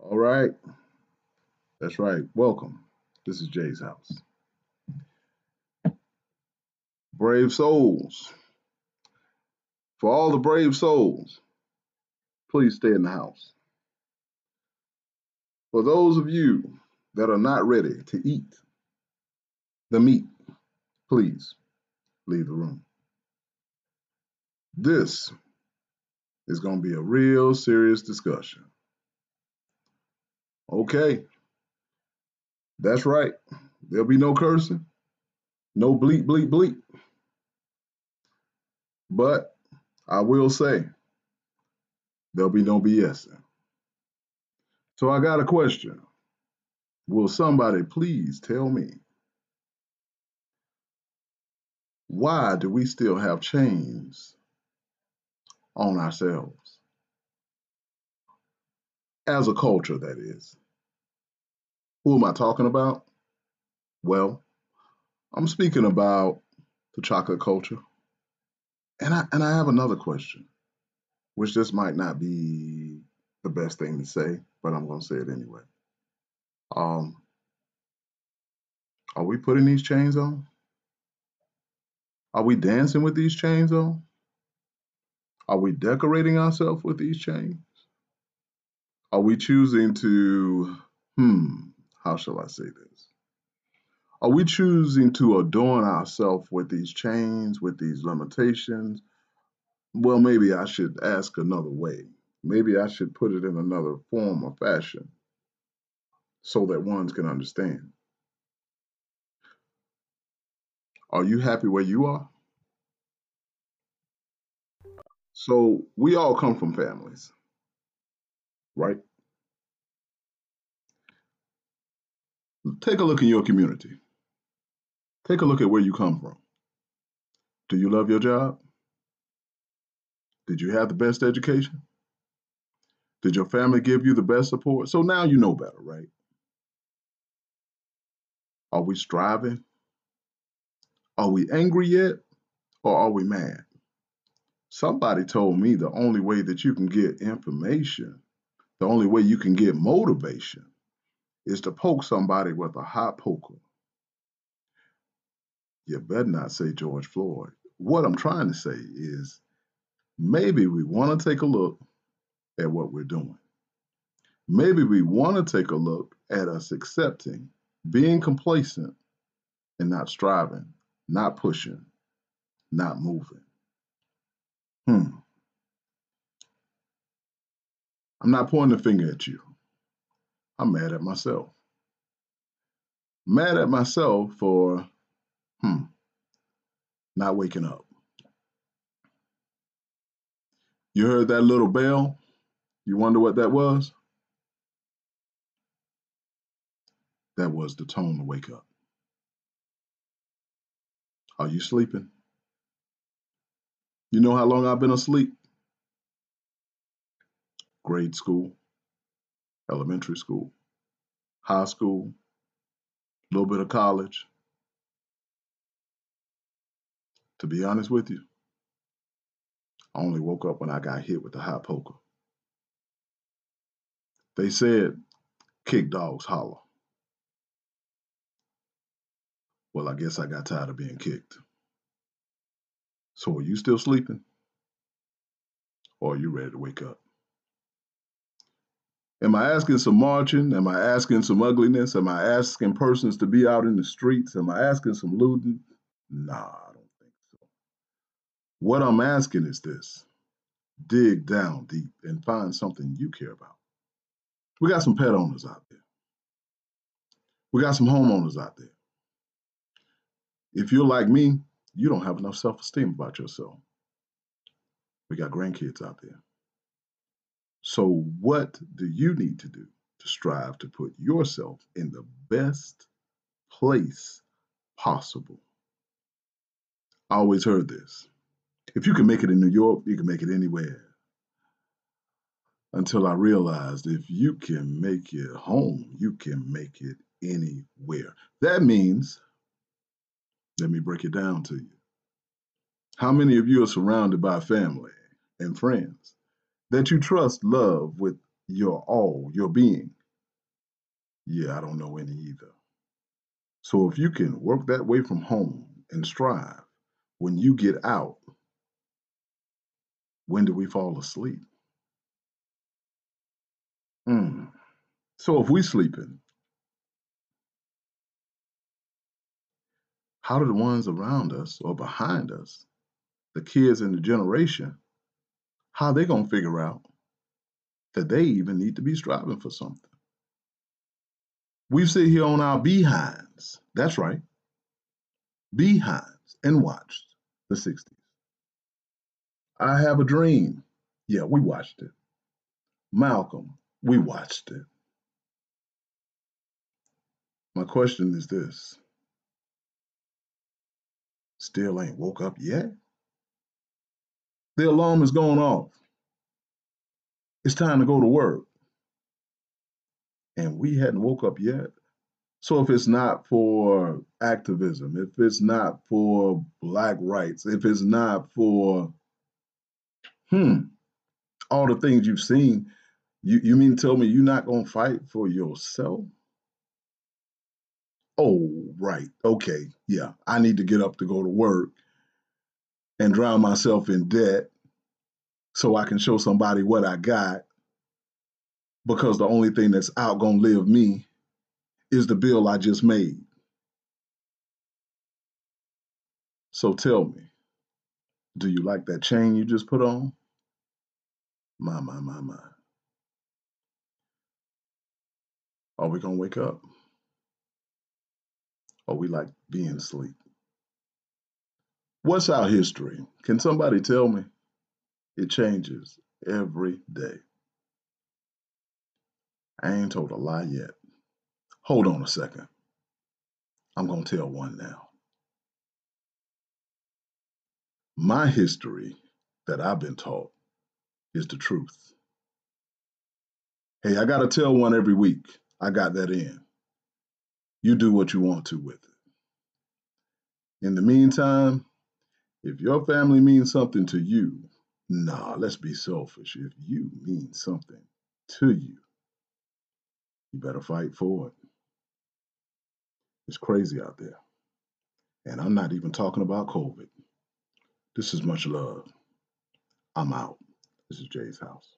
All right. That's right. Welcome. This is Jay's house. Brave souls. For all the brave souls, please stay in the house. For those of you that are not ready to eat the meat, please leave the room. This is going to be a real serious discussion. Okay. That's right. There'll be no cursing, no bleep, bleep, bleep. But I will say, there'll be no BSing. So I got a question. Will somebody please tell me why do we still have chains on ourselves? As a culture, that is. Who am I talking about? Well, I'm speaking about the chocolate culture. And I and I have another question, which this might not be the best thing to say, but I'm to say it anyway. Um, are we putting these chains on? Are we dancing with these chains on? Are we decorating ourselves with these chains? Are we choosing to, hmm, how shall I say this? Are we choosing to adorn ourselves with these chains, with these limitations? Well, maybe I should ask another way. Maybe I should put it in another form or fashion so that ones can understand. Are you happy where you are? So, we all come from families, right? Take a look in your community. Take a look at where you come from. Do you love your job? Did you have the best education? Did your family give you the best support? So now you know better, right? Are we striving? Are we angry yet? Or are we mad? Somebody told me the only way that you can get information, the only way you can get motivation is to poke somebody with a hot poker. You better not say George Floyd. What I'm trying to say is maybe we want to take a look at what we're doing. Maybe we want to take a look at us accepting, being complacent, and not striving, not pushing, not moving. Hmm. I'm not pointing the finger at you. I'm mad at myself. Mad at myself for, hmm, not waking up. You heard that little bell? You wonder what that was? That was the tone to wake up. Are you sleeping? You know how long I've been asleep? Grade school, elementary school, high school, a little bit of college. To be honest with you, I only woke up when I got hit with the hot poker. They said kick dogs holler. Well, I guess I got tired of being kicked. So are you still sleeping? Or are you ready to wake up? Am I asking some marching? Am I asking some ugliness? Am I asking persons to be out in the streets? Am I asking some looting? Nah, I don't think so. What I'm asking is this dig down deep and find something you care about. We got some pet owners out there. We got some homeowners out there. If you're like me, you don't have enough self esteem about yourself. We got grandkids out there. So, what do you need to do to strive to put yourself in the best place possible? I always heard this. If you can make it in New York, you can make it anywhere. Until I realized if you can make it home, you can make it anywhere. That means, let me break it down to you. How many of you are surrounded by family and friends that you trust, love with your all, your being? Yeah, I don't know any either. So if you can work that way from home and strive, when you get out, when do we fall asleep? Mm. So if we sleeping, how do the ones around us or behind us, the kids in the generation, how they gonna figure out that they even need to be striving for something? We sit here on our behinds. That's right. Behinds and watched the 60s. I have a dream. Yeah, we watched it. Malcolm, we watched it. My question is this still ain't woke up yet? The alarm is going off. It's time to go to work. And we hadn't woke up yet. So if it's not for activism, if it's not for black rights, if it's not for hmm, all the things you've seen, you, you mean to tell me you're not gonna fight for yourself? Oh, right. Okay. Yeah. I need to get up to go to work and drown myself in debt so I can show somebody what I got because the only thing that's out gonna live me is the bill I just made. So tell me, do you like that chain you just put on? My, my, my, my. Are we gonna wake up? Or we like being asleep? What's our history? Can somebody tell me? It changes every day. I ain't told a lie yet. Hold on a second. I'm going to tell one now. My history that I've been taught is the truth. Hey, I got to tell one every week. I got that in. You do what you want to with it. In the meantime, if your family means something to you, nah, let's be selfish. If you mean something to you, you better fight for it. It's crazy out there. And I'm not even talking about COVID. This is much love. I'm out. This is Jay's house.